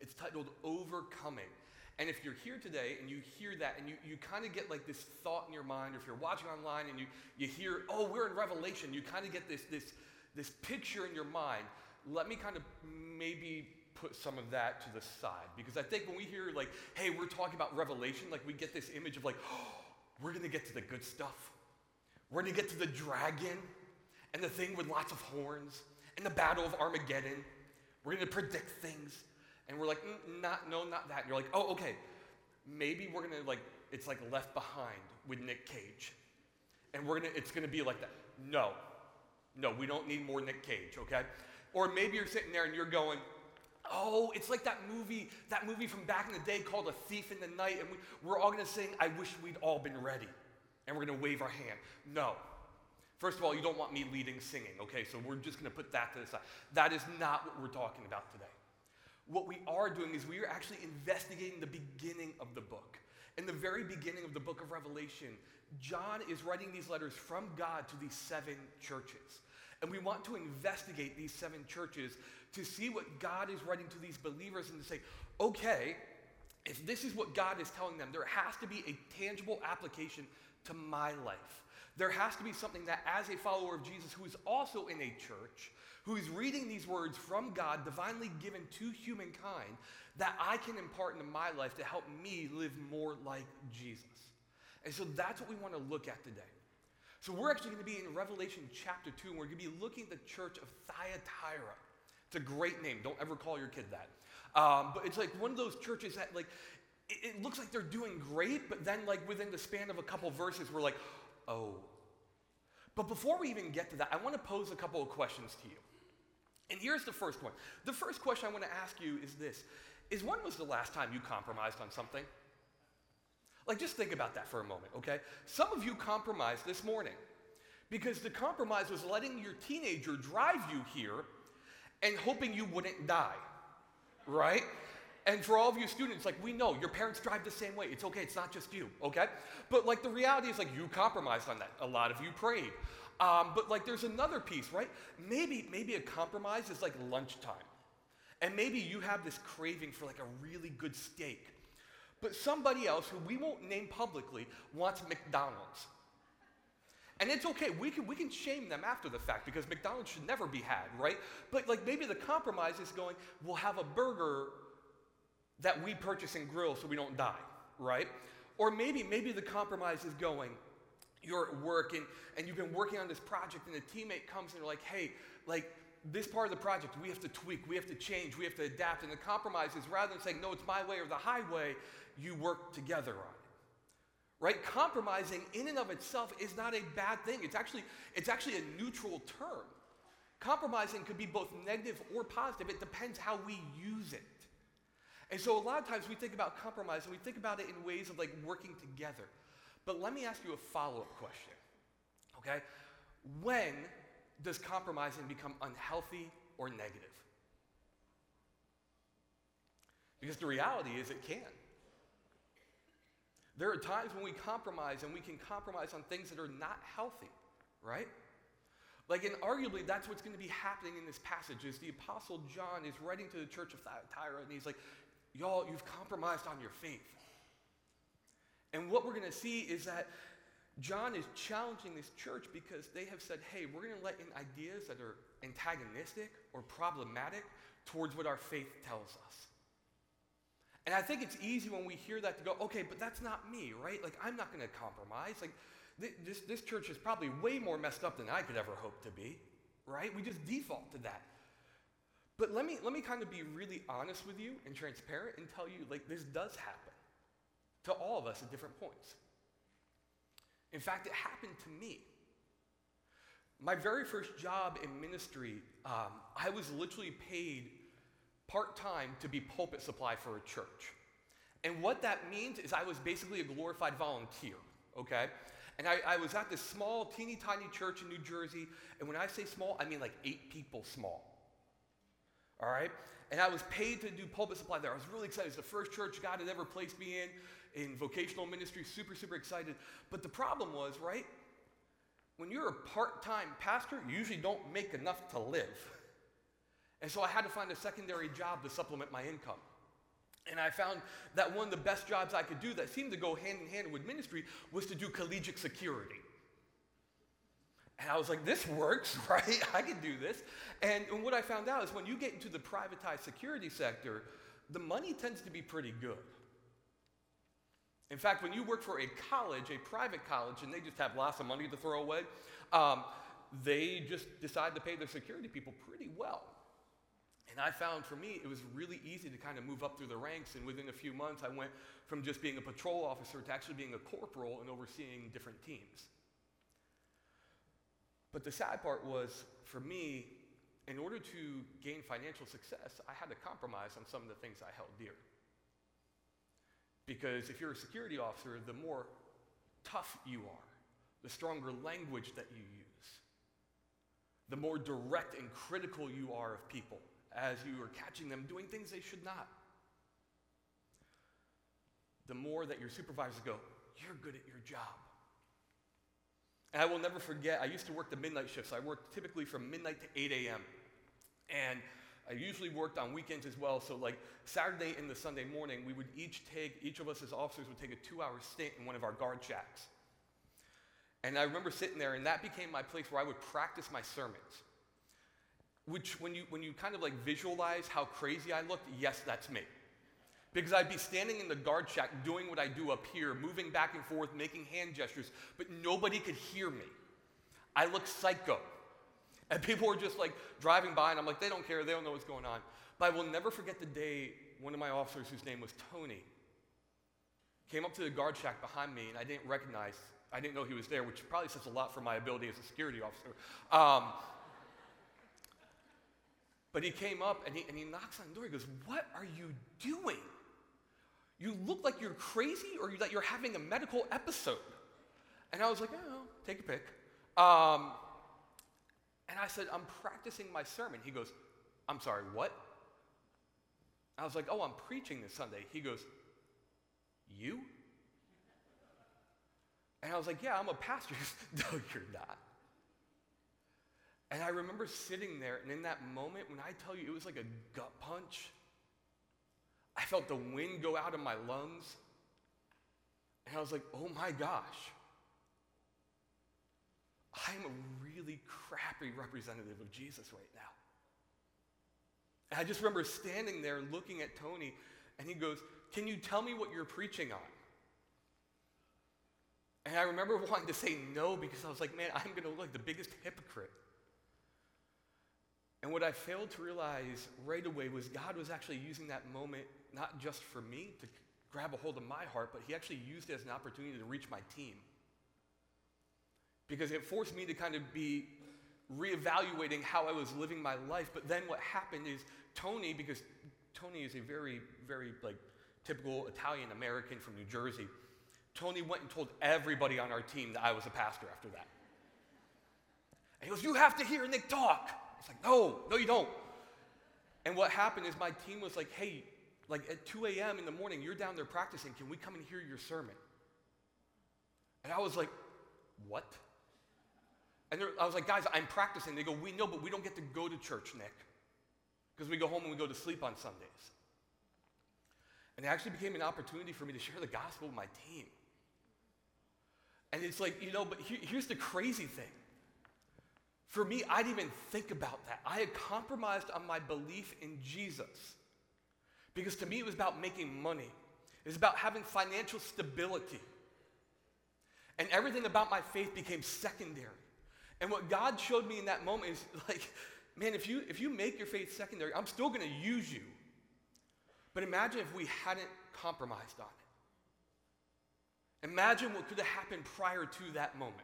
It's titled Overcoming. And if you're here today and you hear that and you, you kind of get like this thought in your mind, or if you're watching online and you, you hear, oh, we're in Revelation, you kind of get this, this, this picture in your mind. Let me kind of maybe put some of that to the side. Because I think when we hear, like, hey, we're talking about Revelation, like, we get this image of, like, oh, we're going to get to the good stuff. We're going to get to the dragon and the thing with lots of horns and the battle of Armageddon. We're going to predict things. And we're like, mm, not, no, not that. And you're like, oh, okay. Maybe we're to, like, it's like left behind with Nick Cage. And we're to, it's to be like that. No. No, we don't need more Nick Cage, okay? Or maybe you're sitting there and you're going, Oh, it's like that movie, that movie from back in the day called A Thief in the Night, and we, we're all gonna sing, I wish we'd all been ready. And we're gonna wave our hand. No. First of all, you don't want me leading singing, okay? So we're just gonna put that to the side. That is not what we're talking about today. What we are doing is we are actually investigating the beginning of the book. In the very beginning of the book of Revelation, John is writing these letters from God to these seven churches. And we want to investigate these seven churches to see what God is writing to these believers and to say, okay, if this is what God is telling them, there has to be a tangible application to my life. There has to be something that, as a follower of Jesus who is also in a church, who is reading these words from God, divinely given to humankind, that I can impart into my life to help me live more like Jesus. And so that's what we want to look at today. So we're actually going to be in Revelation chapter 2, and we're going to be looking at the church of Thyatira. It's a great name. Don't ever call your kid that. Um, but it's like one of those churches that like it, it, looks like they're doing great, but then like within the span of a couple verses, we're like, oh. But before we even get to that, I want to pose a couple of questions to you. And here's the first one. The first question I want to ask you is this: Is when was the last time you compromised on something? Like, just think about that for a moment, okay? Some of you compromised this morning because the compromise was letting your teenager drive you here and hoping you wouldn't die, right? And for all of you students, like we know your parents drive the same way. It's okay, it's not just you, okay? But like the reality is like you compromised on that. A lot of you prayed. Um, but like there's another piece, right? Maybe, maybe a compromise is like lunchtime. And maybe you have this craving for like a really good steak. But somebody else who we won't name publicly wants McDonald's. And it's okay. We can, we can shame them after the fact because McDonald's should never be had, right? But like maybe the compromise is going, we'll have a burger that we purchase and grill so we don't die, right? Or maybe, maybe the compromise is going, you're at work and, and you've been working on this project and a teammate comes and they're like, hey, like this part of the project, we have to tweak, we have to change, we have to adapt. And the compromise is rather than saying, no, it's my way or the highway, you work together on it. Right? Compromising in and of itself is not a bad thing. It's actually it's actually a neutral term. Compromising could be both negative or positive. It depends how we use it and so a lot of times we think about compromise and we think about it in ways of like working together. But let me ask you a follow-up question okay? When does compromising become unhealthy or negative? Because the reality is it can. There are times when we compromise and we can compromise on things that are not healthy, right? Like, and arguably, that's what's going to be happening in this passage is the Apostle John is writing to the church of Thyatira, and he's like, y'all, you've compromised on your faith. And what we're going to see is that John is challenging this church because they have said, hey, we're going to let in ideas that are antagonistic or problematic towards what our faith tells us. And I think it's easy when we hear that to go, okay, but that's not me, right? Like, I'm not going to compromise. Like, th- this, this church is probably way more messed up than I could ever hope to be, right? We just default to that. But let me, let me kind of be really honest with you and transparent and tell you, like, this does happen to all of us at different points. In fact, it happened to me. My very first job in ministry, um, I was literally paid part time to be pulpit supply for a church. And what that means is I was basically a glorified volunteer, okay? And I, I, was at this small, teeny tiny church in New Jersey. And when I say small, I mean like eight people small. All right? And I was paid to do pulpit supply there. I was really excited. It's the first church God had ever placed me in, in vocational ministry. Super, super excited. But the problem was, right? When you're a part time pastor, you usually don't make enough to live. And so I had to find a secondary job to supplement my income. And I found that one of the best jobs I could do that seemed to go hand in hand with ministry was to do collegiate security. And I was like, this works, right? I can do this. And, and what I found out is when you get into the privatized security sector, the money tends to be pretty good. In fact, when you work for a college, a private college, and they just have lots of money to throw away, um, they just decide to pay their security people pretty well. And I found for me, it was really easy to kind of move up through the ranks. And within a few months, I went from just being a patrol officer to actually being a corporal and overseeing different teams. But the sad part was, for me, in order to gain financial success, I had to compromise on some of the things I held dear. Because if you're a security officer, the more tough you are, the stronger language that you use, the more direct and critical you are of people as you are catching them doing things they should not. The more that your supervisors go, You're good at your job. And I will never forget, I used to work the midnight shifts. I worked typically from midnight to 8 a.m. And I usually worked on weekends as well. So, like Saturday and the Sunday morning, we would each take, each of us as officers would take a two hour stint in one of our guard shacks. And I remember sitting there, and that became my place where I would practice my sermons. Which, when you, when you kind of like visualize how crazy I looked, yes, that's me. Because I'd be standing in the guard shack doing what I do up here, moving back and forth, making hand gestures, but nobody could hear me. I look psycho. And people were just like driving by, and I'm like, they don't care, they don't know what's going on. But I will never forget the day one of my officers, whose name was Tony, came up to the guard shack behind me, and I didn't recognize, I didn't know he was there, which probably says a lot for my ability as a security officer. Um, but he came up and he, and he knocks on the door. He goes, What are you doing? Look like you're crazy or that you're having a medical episode. And I was like, Oh, take a pick. Um, and I said, I'm practicing my sermon. He goes, I'm sorry, what? I was like, Oh, I'm preaching this Sunday. He goes, You? And I was like, Yeah, I'm a pastor. Goes, no, you're not. And I remember sitting there, and in that moment, when I tell you it was like a gut punch, I felt the wind go out of my lungs. And I was like, oh my gosh, I'm a really crappy representative of Jesus right now. And I just remember standing there looking at Tony, and he goes, Can you tell me what you're preaching on? And I remember wanting to say no because I was like, Man, I'm going to look like the biggest hypocrite. And what I failed to realize right away was God was actually using that moment not just for me to grab a hold of my heart, but He actually used it as an opportunity to reach my team. Because it forced me to kind of be reevaluating how I was living my life. But then what happened is Tony, because Tony is a very, very like typical Italian American from New Jersey, Tony went and told everybody on our team that I was a pastor after that. And he goes, You have to hear Nick talk. It's like, no, no, you don't. And what happened is my team was like, hey, like at 2 a.m. in the morning, you're down there practicing. Can we come and hear your sermon? And I was like, what? And I was like, guys, I'm practicing. They go, we know, but we don't get to go to church, Nick. Because we go home and we go to sleep on Sundays. And it actually became an opportunity for me to share the gospel with my team. And it's like, you know, but here's the crazy thing. For me, I didn't even think about that. I had compromised on my belief in Jesus. Because to me, it was about making money, it was about having financial stability. And everything about my faith became secondary. And what God showed me in that moment is like, man, if you, if you make your faith secondary, I'm still going to use you. But imagine if we hadn't compromised on it. Imagine what could have happened prior to that moment.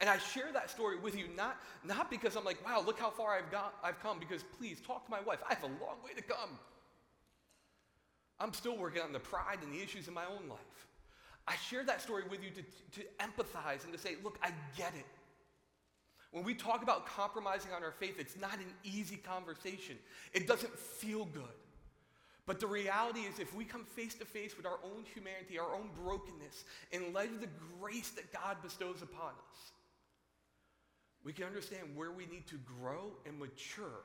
And I share that story with you not, not because I'm like, wow, look how far I've, got, I've come, because please talk to my wife. I have a long way to come. I'm still working on the pride and the issues in my own life. I share that story with you to, to empathize and to say, look, I get it. When we talk about compromising on our faith, it's not an easy conversation. It doesn't feel good. But the reality is, if we come face to face with our own humanity, our own brokenness, in light of the grace that God bestows upon us, we can understand where we need to grow and mature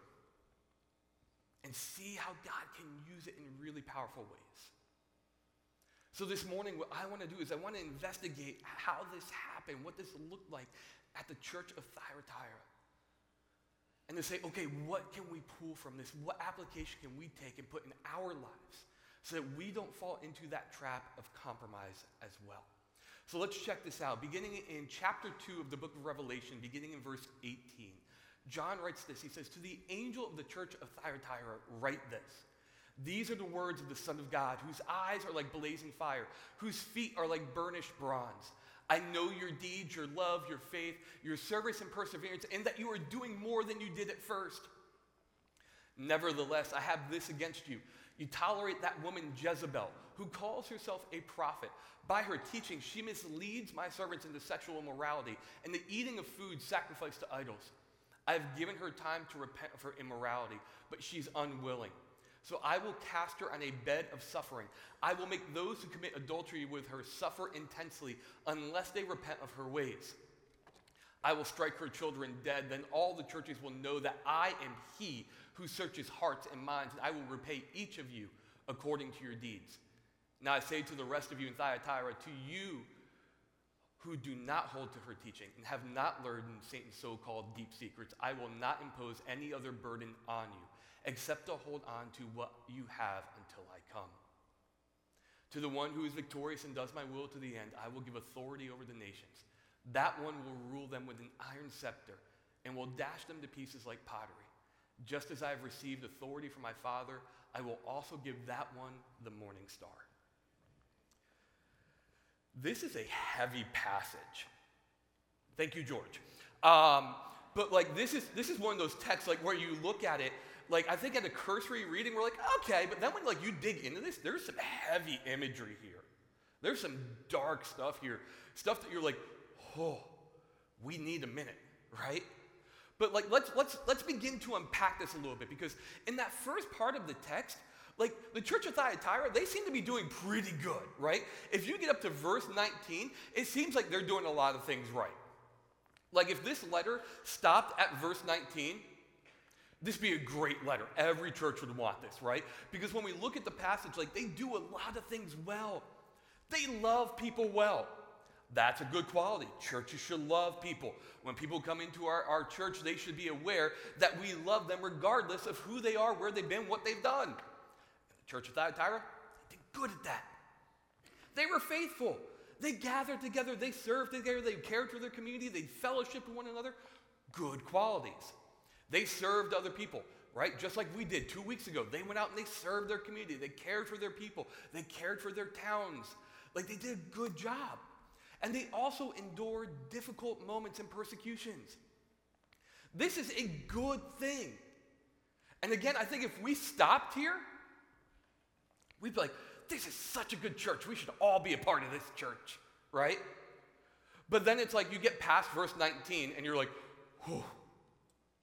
and see how God can use it in really powerful ways. So, this morning, what I want to do is I want to investigate how this happened, what this looked like at the church of Thyatira. And to say, okay, what can we pull from this? What application can we take and put in our lives so that we don't fall into that trap of compromise as well? So let's check this out. Beginning in chapter 2 of the book of Revelation, beginning in verse 18, John writes this. He says, To the angel of the church of Thyatira, write this. These are the words of the Son of God, whose eyes are like blazing fire, whose feet are like burnished bronze. I know your deeds, your love, your faith, your service and perseverance, and that you are doing more than you did at first. Nevertheless, I have this against you. You tolerate that woman Jezebel, who calls herself a prophet. By her teaching, she misleads my servants into sexual immorality and the eating of food sacrificed to idols. I have given her time to repent of her immorality, but she's unwilling. So I will cast her on a bed of suffering. I will make those who commit adultery with her suffer intensely unless they repent of her ways. I will strike her children dead. Then all the churches will know that I am he who searches hearts and minds, and I will repay each of you according to your deeds. Now I say to the rest of you in Thyatira, to you who do not hold to her teaching and have not learned Satan's so called deep secrets, I will not impose any other burden on you except to hold on to what you have until I come. To the one who is victorious and does my will to the end, I will give authority over the nations. That one will rule them with an iron scepter and will dash them to pieces like pottery. Just as I have received authority from my Father, I will also give that one the morning star. This is a heavy passage. Thank you, George. Um, but like this is this is one of those texts like where you look at it like I think at a cursory reading, we're like, okay, but then when like you dig into this, there's some heavy imagery here. There's some dark stuff here. Stuff that you're like, oh, we need a minute, right? But like let's let's let's begin to unpack this a little bit because in that first part of the text, like the church of Thyatira, they seem to be doing pretty good, right? If you get up to verse 19, it seems like they're doing a lot of things right. Like if this letter stopped at verse 19, this would be a great letter. Every church would want this, right? Because when we look at the passage, like they do a lot of things well. They love people well. That's a good quality. Churches should love people. When people come into our, our church, they should be aware that we love them regardless of who they are, where they've been, what they've done. Church of Thyatira, they did good at that. They were faithful. They gathered together, they served together, they cared for their community, they fellowshiped with one another. Good qualities. They served other people, right? Just like we did two weeks ago. They went out and they served their community. They cared for their people. They cared for their towns. Like they did a good job. And they also endured difficult moments and persecutions. This is a good thing. And again, I think if we stopped here, we'd be like, this is such a good church. We should all be a part of this church, right? But then it's like you get past verse 19 and you're like, whew,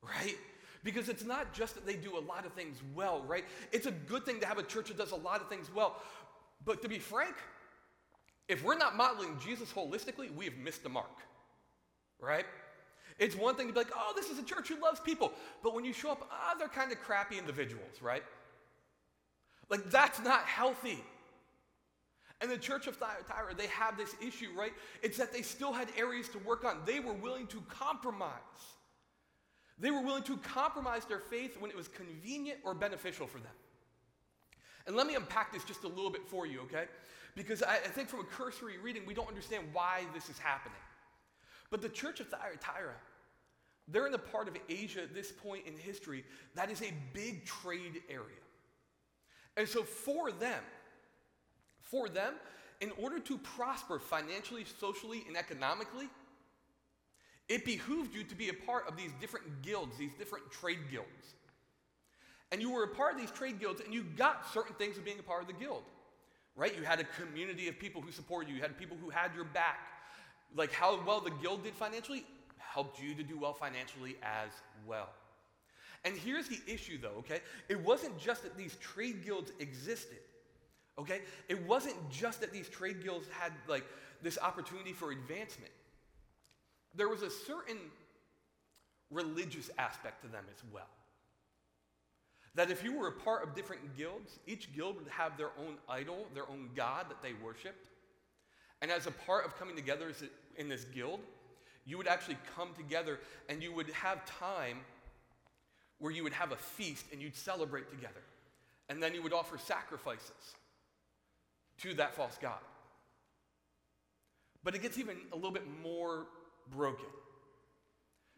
right? Because it's not just that they do a lot of things well, right? It's a good thing to have a church that does a lot of things well. But to be frank, if we're not modeling Jesus holistically, we have missed the mark, right? It's one thing to be like, oh, this is a church who loves people. But when you show up, ah, oh, they're kind of crappy individuals, right? Like, that's not healthy. And the church of Thyatira, they have this issue, right? It's that they still had areas to work on. They were willing to compromise. They were willing to compromise their faith when it was convenient or beneficial for them. And let me unpack this just a little bit for you, okay? Because I, I think from a cursory reading, we don't understand why this is happening. But the church of Thyatira, they're in a part of Asia at this point in history that is a big trade area. And so for them, for them, in order to prosper financially, socially, and economically, it behooved you to be a part of these different guilds, these different trade guilds. And you were a part of these trade guilds, and you got certain things of being a part of the guild, right? You had a community of people who supported you, you had people who had your back. Like how well the guild did financially helped you to do well financially as well. And here's the issue, though, okay? It wasn't just that these trade guilds existed, okay? It wasn't just that these trade guilds had like this opportunity for advancement there was a certain religious aspect to them as well. That if you were a part of different guilds, each guild would have their own idol, their own god that they worshiped. And as a part of coming together in this guild, you would actually come together and you would have time where you would have a feast and you'd celebrate together. And then you would offer sacrifices to that false god. But it gets even a little bit more broken.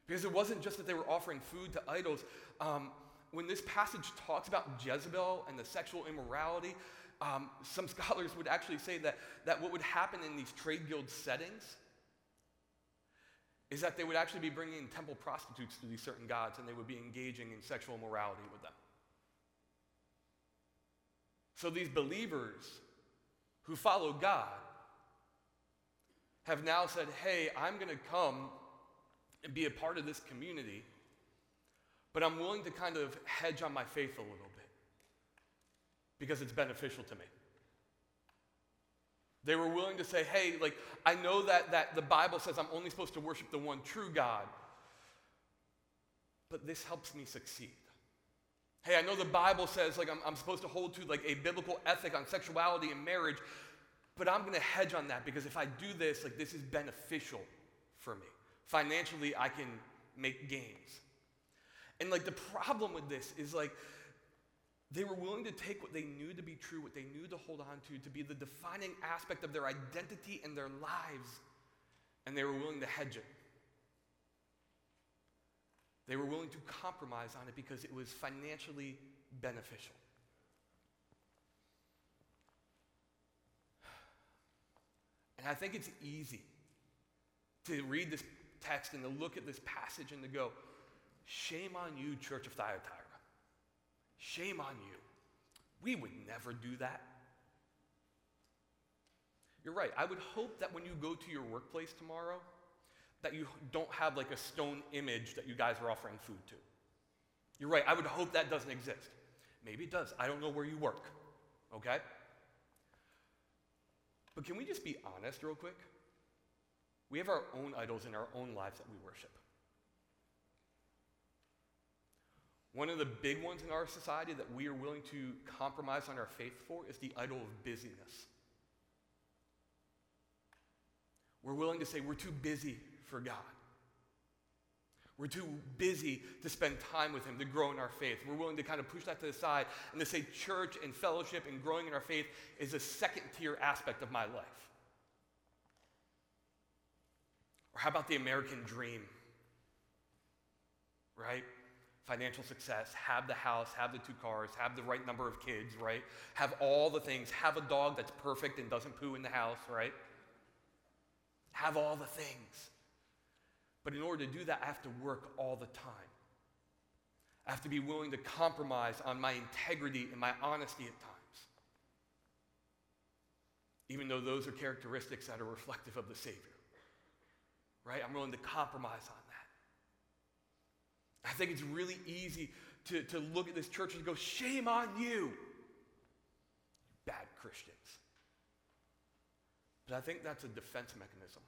Because it wasn't just that they were offering food to idols. Um, when this passage talks about Jezebel and the sexual immorality, um, some scholars would actually say that, that what would happen in these trade guild settings is that they would actually be bringing in temple prostitutes to these certain gods and they would be engaging in sexual morality with them. So these believers who follow God have now said, hey, I'm going to come and be a part of this community, but I'm willing to kind of hedge on my faith a little bit because it's beneficial to me. They were willing to say, hey, like, I know that, that the Bible says I'm only supposed to worship the one true God, but this helps me succeed. Hey, I know the Bible says like I'm, I'm supposed to hold to like a biblical ethic on sexuality and marriage, but I'm going to hedge on that because if I do this, like this is beneficial for me. Financially, I can make gains. And like the problem with this is like they were willing to take what they knew to be true, what they knew to hold on to, to be the defining aspect of their identity and their lives, and they were willing to hedge it. They were willing to compromise on it because it was financially beneficial. And I think it's easy to read this text and to look at this passage and to go, shame on you, Church of Thyatira. Shame on you. We would never do that. You're right. I would hope that when you go to your workplace tomorrow, that you don't have like a stone image that you guys are offering food to. You're right. I would hope that doesn't exist. Maybe it does. I don't know where you work. Okay? But can we just be honest, real quick? We have our own idols in our own lives that we worship. One of the big ones in our society that we are willing to compromise on our faith for is the idol of busyness. We're willing to say we're too busy for God. We're too busy to spend time with Him, to grow in our faith. We're willing to kind of push that to the side and to say church and fellowship and growing in our faith is a second tier aspect of my life. Or how about the American dream? Right? Financial success, have the house, have the two cars, have the right number of kids, right? Have all the things, have a dog that's perfect and doesn't poo in the house, right? Have all the things. But in order to do that, I have to work all the time. I have to be willing to compromise on my integrity and my honesty at times. Even though those are characteristics that are reflective of the Savior. Right? I'm willing to compromise on. I think it's really easy to, to look at this church and go, shame on you, bad Christians. But I think that's a defense mechanism.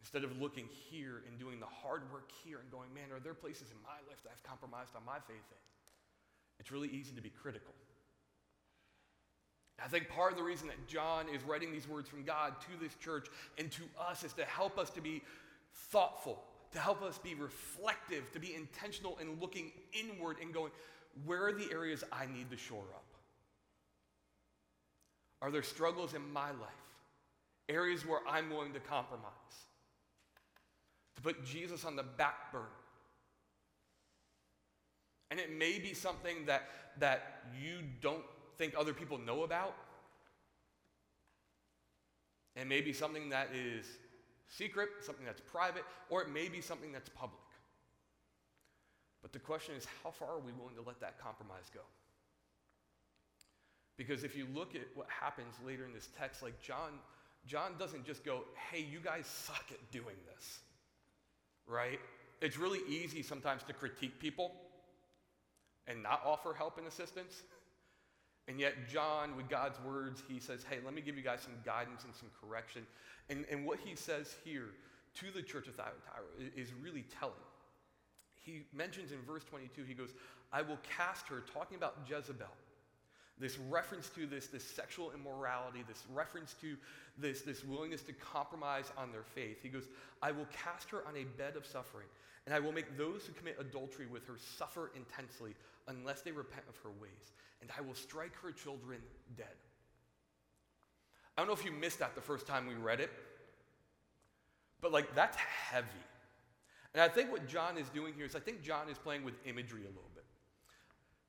Instead of looking here and doing the hard work here and going, man, are there places in my life that I've compromised on my faith in? It's really easy to be critical. I think part of the reason that John is writing these words from God to this church and to us is to help us to be thoughtful, to help us be reflective, to be intentional in looking inward and going, where are the areas I need to shore up? Are there struggles in my life? Areas where I'm willing to compromise? to put Jesus on the back burner. And it may be something that, that you don't think other people know about. It may be something that is secret, something that's private, or it may be something that's public. But the question is, how far are we willing to let that compromise go? Because if you look at what happens later in this text, like John, John doesn't just go, hey, you guys suck at doing this right? It's really easy sometimes to critique people and not offer help and assistance. And yet, John, with God's words, he says, Hey, let me give you guys some guidance and some correction. And, and what he says here to the church of Thyatira is really telling. He mentions in verse 22, he goes, I will cast her, talking about Jezebel. This reference to this, this sexual immorality, this reference to this, this willingness to compromise on their faith. He goes, I will cast her on a bed of suffering, and I will make those who commit adultery with her suffer intensely unless they repent of her ways, and I will strike her children dead. I don't know if you missed that the first time we read it, but like that's heavy. And I think what John is doing here is I think John is playing with imagery a little bit.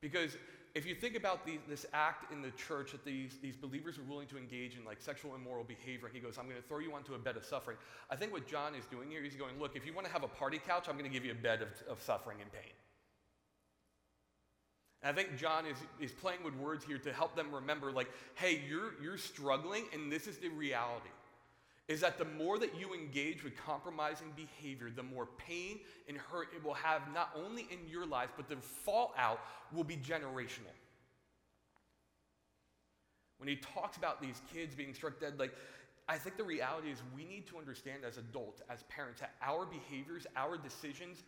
Because if you think about this act in the church that these, these believers are willing to engage in like sexual immoral behavior, he goes, I'm going to throw you onto a bed of suffering. I think what John is doing here, he's going, look, if you want to have a party couch, I'm going to give you a bed of, of suffering and pain. And I think John is, is playing with words here to help them remember, like, hey, you're, you're struggling, and this is the reality is that the more that you engage with compromising behavior, the more pain and hurt it will have not only in your life, but the fallout will be generational. When he talks about these kids being struck dead, like, I think the reality is we need to understand as adults, as parents, that our behaviors, our decisions,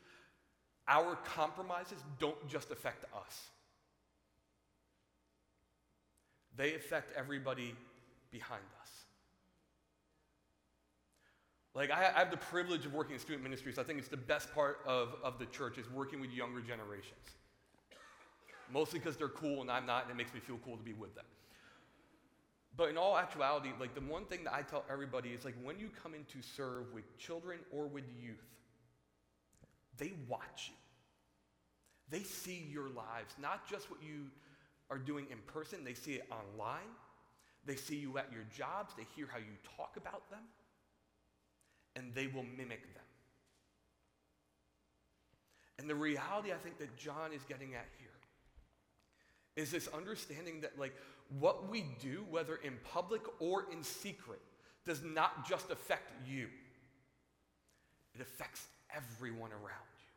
our compromises don't just affect us. They affect everybody behind us. Like, I, have the privilege of working in student ministries. I think it's the best part of, of the church is working with younger generations. Mostly because they're cool and I'm not, and it makes me feel cool to be with them. But in all actuality, like the one thing that I tell everybody is like when you come in to serve with children or with youth, they watch you. They see your lives, not just what you are doing in person, they see it online. They see you at your jobs, they hear how you talk about them and they will mimic them. And the reality I think that John is getting at here is this understanding that, like, what we do, whether in public or in secret, does not just affect you, it affects everyone around you.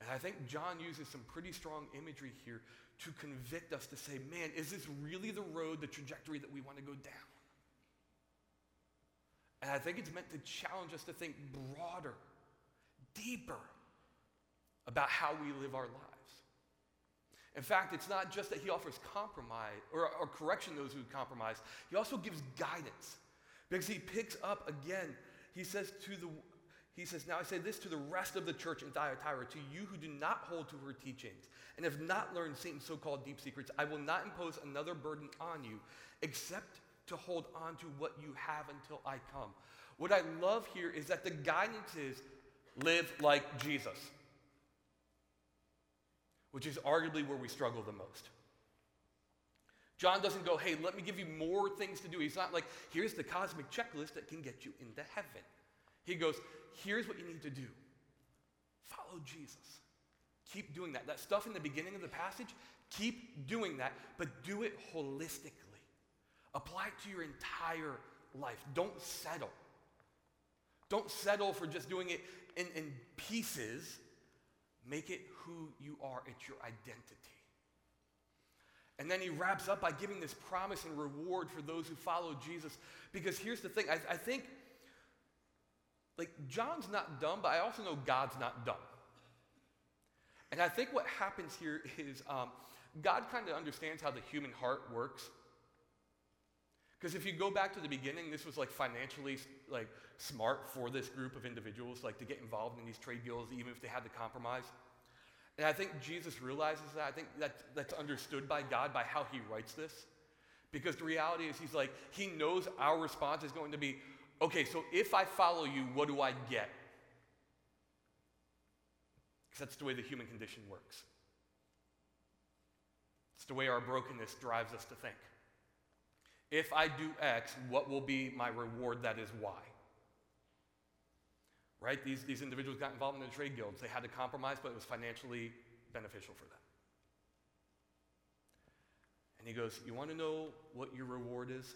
And I think John uses some pretty strong imagery here to convict us to say, man, is this really the road, the trajectory that we want to go down? And I think it's meant to challenge us to think broader, deeper about how we live our lives. In fact, it's not just that he offers compromise or, or correction those who compromise, he also gives guidance. Because he picks up again, he says to the he says, Now I say this to the rest of the church in Thyatira, to you who do not hold to her teachings and have not learned Satan's so called deep secrets, I will not impose another burden on you except to hold on to what you have until I come. What I love here is that the guidance is live like Jesus, which is arguably where we struggle the most. John doesn't go, hey, let me give you more things to do. He's not like, here's the cosmic checklist that can get you into heaven. He goes, here's what you need to do follow Jesus. Keep doing that. That stuff in the beginning of the passage, keep doing that, but do it holistically. Apply it to your entire life. Don't settle. Don't settle for just doing it in, in pieces. Make it who you are, it's your identity. And then he wraps up by giving this promise and reward for those who follow Jesus. Because here's the thing I, I think, like, John's not dumb, but I also know God's not dumb. And I think what happens here is um, God kind of understands how the human heart works. Because if you go back to the beginning, this was like financially like smart for this group of individuals, like to get involved in these trade deals, even if they had to compromise. And I think Jesus realizes that. I think that, that's understood by God by how he writes this. Because the reality is, he's like, he knows our response is going to be, okay, so if I follow you, what do I get? Because that's the way the human condition works. It's the way our brokenness drives us to think. If I do X, what will be my reward that is Y? Right? These, these individuals got involved in the trade guilds. They had to compromise, but it was financially beneficial for them. And he goes, You want to know what your reward is?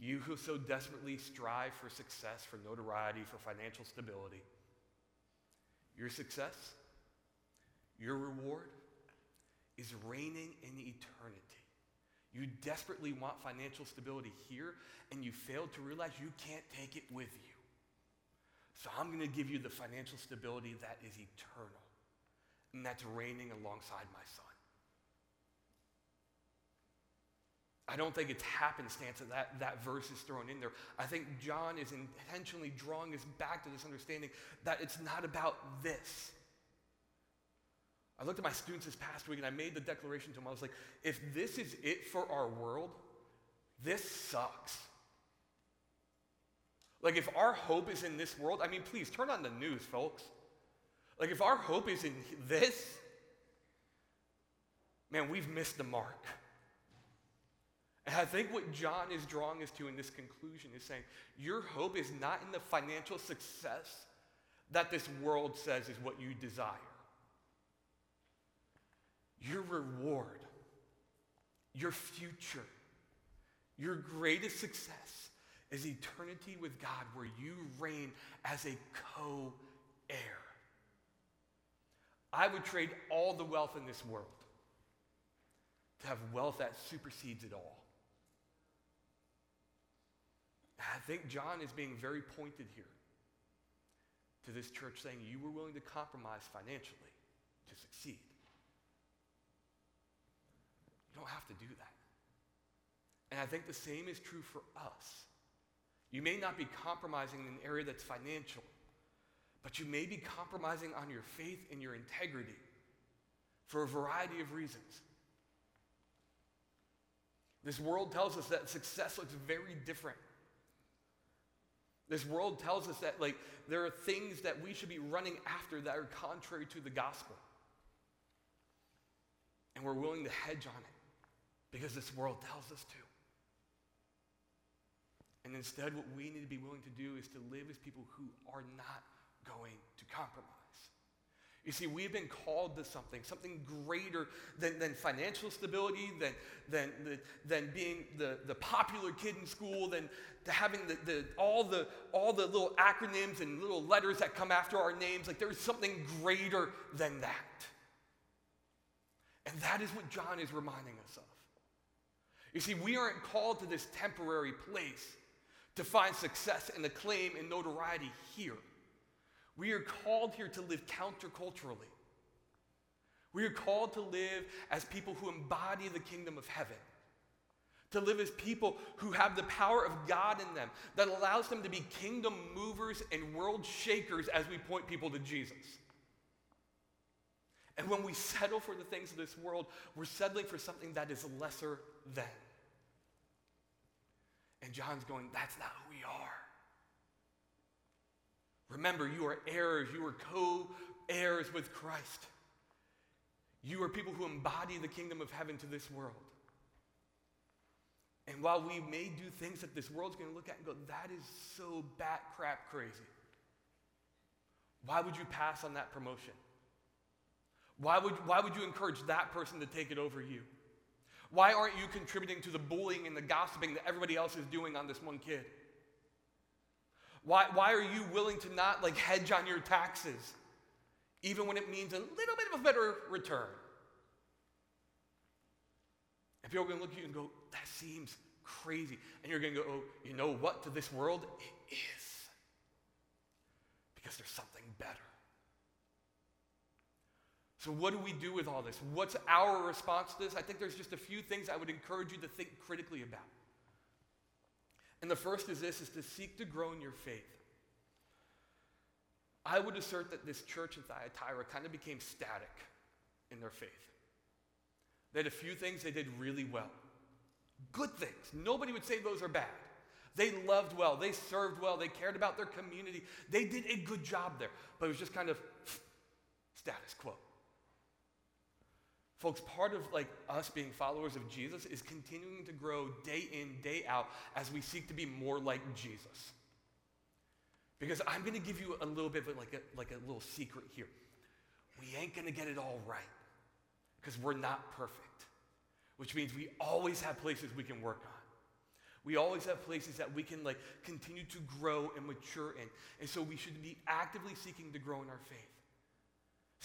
You who so desperately strive for success, for notoriety, for financial stability, your success, your reward is reigning in eternity You desperately want financial stability here, and you fail to realize you can't take it with you. So I'm going to give you the financial stability that is eternal, and that's reigning alongside my son. I don't think it's happenstance that, that that verse is thrown in there. I think John is intentionally drawing us back to this understanding that it's not about this. I looked at my students this past week and I made the declaration to them. I was like, if this is it for our world, this sucks. Like, if our hope is in this world, I mean, please turn on the news, folks. Like, if our hope is in this, man, we've missed the mark. And I think what John is drawing us to in this conclusion is saying, your hope is not in the financial success that this world says is what you desire. Your reward, your future, your greatest success is eternity with God where you reign as a co heir. I would trade all the wealth in this world to have wealth that supersedes it all. I think John is being very pointed here to this church saying you were willing to compromise financially to succeed. You don't have to do that. And I think the same is true for us. You may not be compromising in an area that's financial, but you may be compromising on your faith and your integrity for a variety of reasons. This world tells us that success looks very different. This world tells us that like there are things that we should be running after that are contrary to the gospel. And we're willing to hedge on it because this world tells us to. And instead, what we need to be willing to do is to live as people who are not going to compromise. You see, we've been called to something, something greater than, than financial stability, than, than, than being the, the popular kid in school, than to having the, the, all, the, all the little acronyms and little letters that come after our names. Like there's something greater than that. And that is what John is reminding us of. You see, we aren't called to this temporary place to find success and acclaim and notoriety here. We are called here to live counterculturally. We are called to live as people who embody the kingdom of heaven, to live as people who have the power of God in them that allows them to be kingdom movers and world shakers as we point people to Jesus. And when we settle for the things of this world, we're settling for something that is lesser than. And John's going, that's not who we are. Remember, you are heirs, you are co heirs with Christ. You are people who embody the kingdom of heaven to this world. And while we may do things that this world's going to look at and go, that is so bat crap crazy, why would you pass on that promotion? Why would, why would you encourage that person to take it over you? Why aren't you contributing to the bullying and the gossiping that everybody else is doing on this one kid? Why, why are you willing to not like hedge on your taxes, even when it means a little bit of a better return? And people are going to look at you and go, that seems crazy. And you're going to go, oh, you know what? To this world, it is. Because there's something better. So, what do we do with all this? What's our response to this? I think there's just a few things I would encourage you to think critically about. And the first is this is to seek to grow in your faith. I would assert that this church in Thyatira kind of became static in their faith. They had a few things they did really well. Good things. Nobody would say those are bad. They loved well, they served well, they cared about their community. They did a good job there, but it was just kind of status quo. Folks, part of like us being followers of Jesus is continuing to grow day in, day out as we seek to be more like Jesus. Because I'm going to give you a little bit of like a, like a little secret here. We ain't going to get it all right because we're not perfect, which means we always have places we can work on. We always have places that we can like continue to grow and mature in. And so we should be actively seeking to grow in our faith.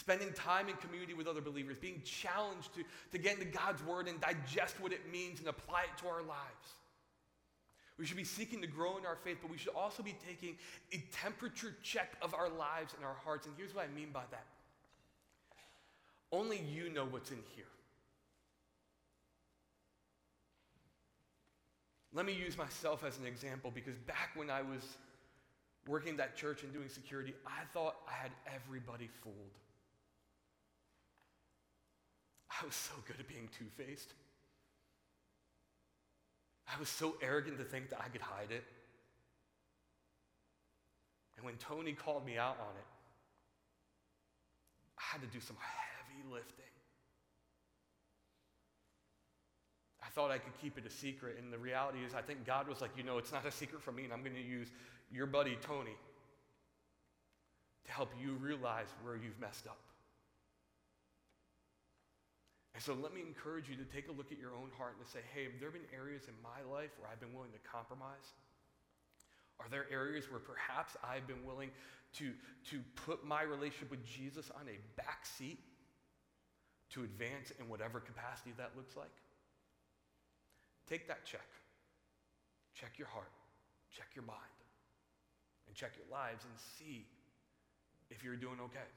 Spending time in community with other believers, being challenged to, to get into God's word and digest what it means and apply it to our lives. We should be seeking to grow in our faith, but we should also be taking a temperature check of our lives and our hearts. And here's what I mean by that only you know what's in here. Let me use myself as an example because back when I was working that church and doing security, I thought I had everybody fooled. I was so good at being two faced. I was so arrogant to think that I could hide it. And when Tony called me out on it, I had to do some heavy lifting. I thought I could keep it a secret, and the reality is, I think God was like, you know, it's not a secret from me, and I'm going to use your buddy Tony to help you realize where you've messed up. And so let me encourage you to take a look at your own heart and to say, hey, have there been areas in my life where I've been willing to compromise? Are there areas where perhaps I've been willing to, to put my relationship with Jesus on a back seat to advance in whatever capacity that looks like? Take that check. Check your heart, check your mind, and check your lives and see if you're doing okay.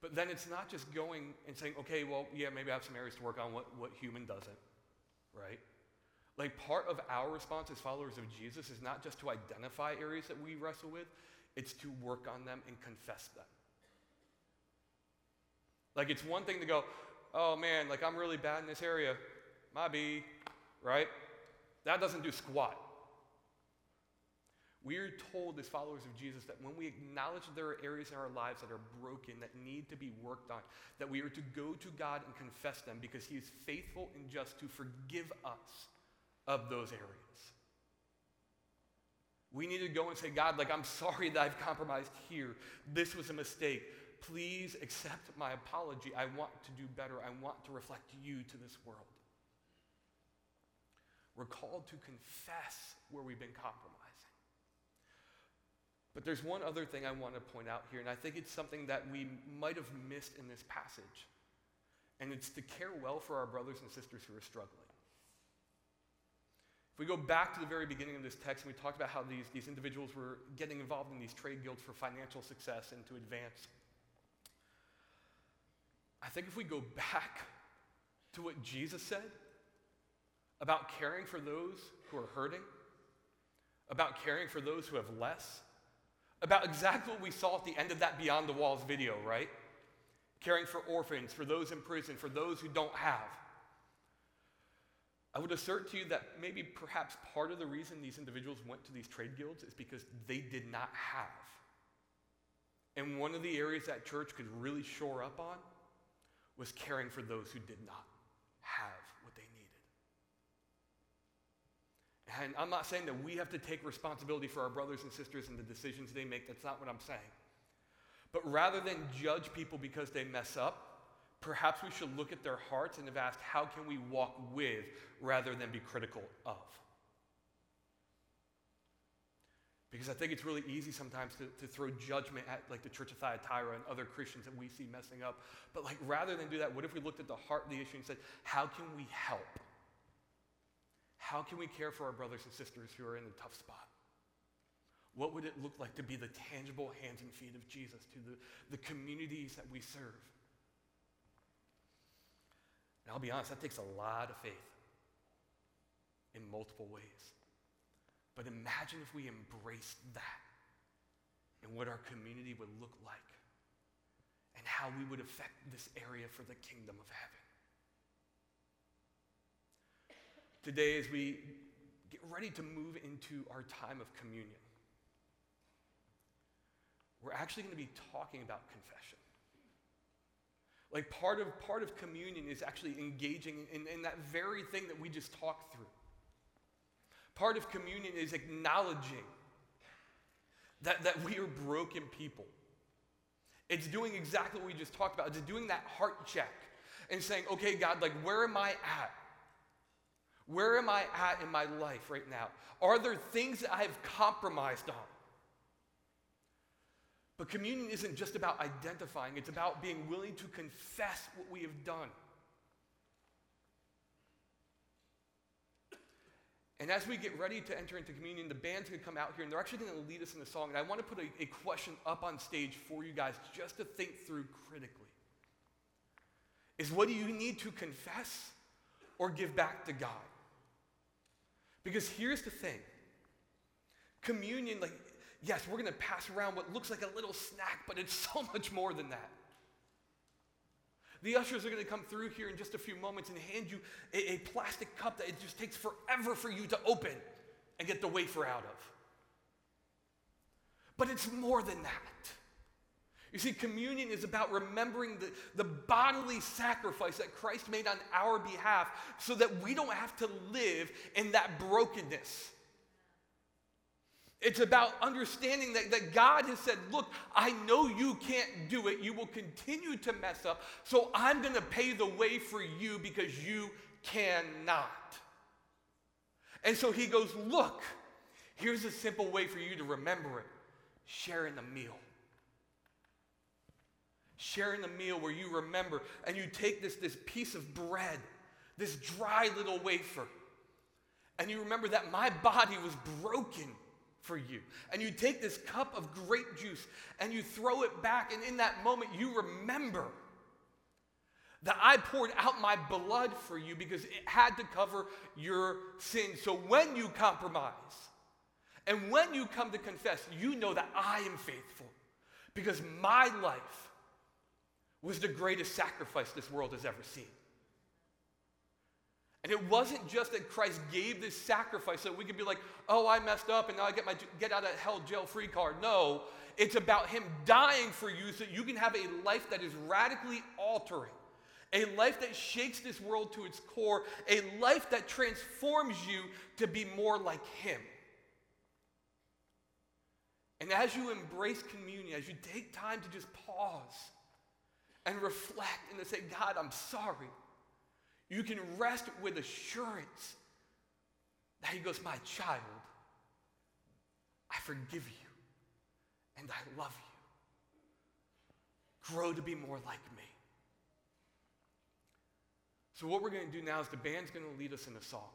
But then it's not just going and saying, okay, well, yeah, maybe I have some areas to work on what, what human doesn't, right? Like part of our response as followers of Jesus is not just to identify areas that we wrestle with, it's to work on them and confess them. Like it's one thing to go, oh man, like I'm really bad in this area. My right? That doesn't do squat. We're told as followers of Jesus that when we acknowledge that there are areas in our lives that are broken, that need to be worked on, that we are to go to God and confess them because He is faithful and just to forgive us of those areas. We need to go and say, God, like, I'm sorry that I've compromised here. This was a mistake. Please accept my apology. I want to do better. I want to reflect you to this world. We're called to confess where we've been compromised. But there's one other thing I want to point out here, and I think it's something that we might have missed in this passage. And it's to care well for our brothers and sisters who are struggling. If we go back to the very beginning of this text, and we talked about how these, these individuals were getting involved in these trade guilds for financial success and to advance. I think if we go back to what Jesus said about caring for those who are hurting, about caring for those who have less, about exactly what we saw at the end of that Beyond the Walls video, right? Caring for orphans, for those in prison, for those who don't have. I would assert to you that maybe perhaps part of the reason these individuals went to these trade guilds is because they did not have. And one of the areas that church could really shore up on was caring for those who did not have And I'm not saying that we have to take responsibility for our brothers and sisters and the decisions they make. That's not what I'm saying. But rather than judge people because they mess up, perhaps we should look at their hearts and have asked, how can we walk with rather than be critical of? Because I think it's really easy sometimes to, to throw judgment at like the Church of Thyatira and other Christians that we see messing up. But like rather than do that, what if we looked at the heart of the issue and said, how can we help? How can we care for our brothers and sisters who are in a tough spot? What would it look like to be the tangible hands and feet of Jesus to the, the communities that we serve? And I'll be honest, that takes a lot of faith in multiple ways. But imagine if we embraced that and what our community would look like and how we would affect this area for the kingdom of heaven. Today as we get ready to move into our time of communion. We're actually going to be talking about confession. Like part of, part of communion is actually engaging in, in that very thing that we just talked through. Part of communion is acknowledging that, that we are broken people. It's doing exactly what we just talked about. It's doing that heart check and saying, okay, God, like, where am I at? Where am I at in my life right now? Are there things that I have compromised on? But communion isn't just about identifying, it's about being willing to confess what we have done. And as we get ready to enter into communion, the band's to come out here and they're actually to lead us in a song. And I want to put a, a question up on stage for you guys just to think through critically. Is what do you need to confess or give back to God? Because here's the thing communion, like, yes, we're going to pass around what looks like a little snack, but it's so much more than that. The ushers are going to come through here in just a few moments and hand you a, a, plastic cup that it just takes forever for you to open and get the wafer out of. But it's more than that. You see, communion is about remembering the, the bodily sacrifice that Christ made on our behalf so that we don't have to live in that brokenness. It's about understanding that, that God has said, Look, I know you can't do it. You will continue to mess up. So I'm going to pay the way for you because you cannot. And so he goes, Look, here's a simple way for you to remember it sharing the meal. Sharing the meal where you remember and you take this, this piece of bread, this dry little wafer, and you remember that my body was broken for you. And you take this cup of grape juice and you throw it back, and in that moment, you remember that I poured out my blood for you because it had to cover your sins. So when you compromise and when you come to confess, you know that I am faithful because my life was the greatest sacrifice this world has ever seen. And it wasn't just that Christ gave this sacrifice so we could be like, oh, I messed up and now I get my get out of hell jail free card. No, it's about Him dying for you so you can have a life that is radically altering, a life that shakes this world to its core, a life that transforms you to be more like Him. And as you embrace communion, as you take time to just pause and reflect and to say, God, I'm sorry. You can rest with assurance that He goes, My child, I forgive you and I love you. Grow to be more like me. So, what we're going to do now is the band's going to lead us in a song.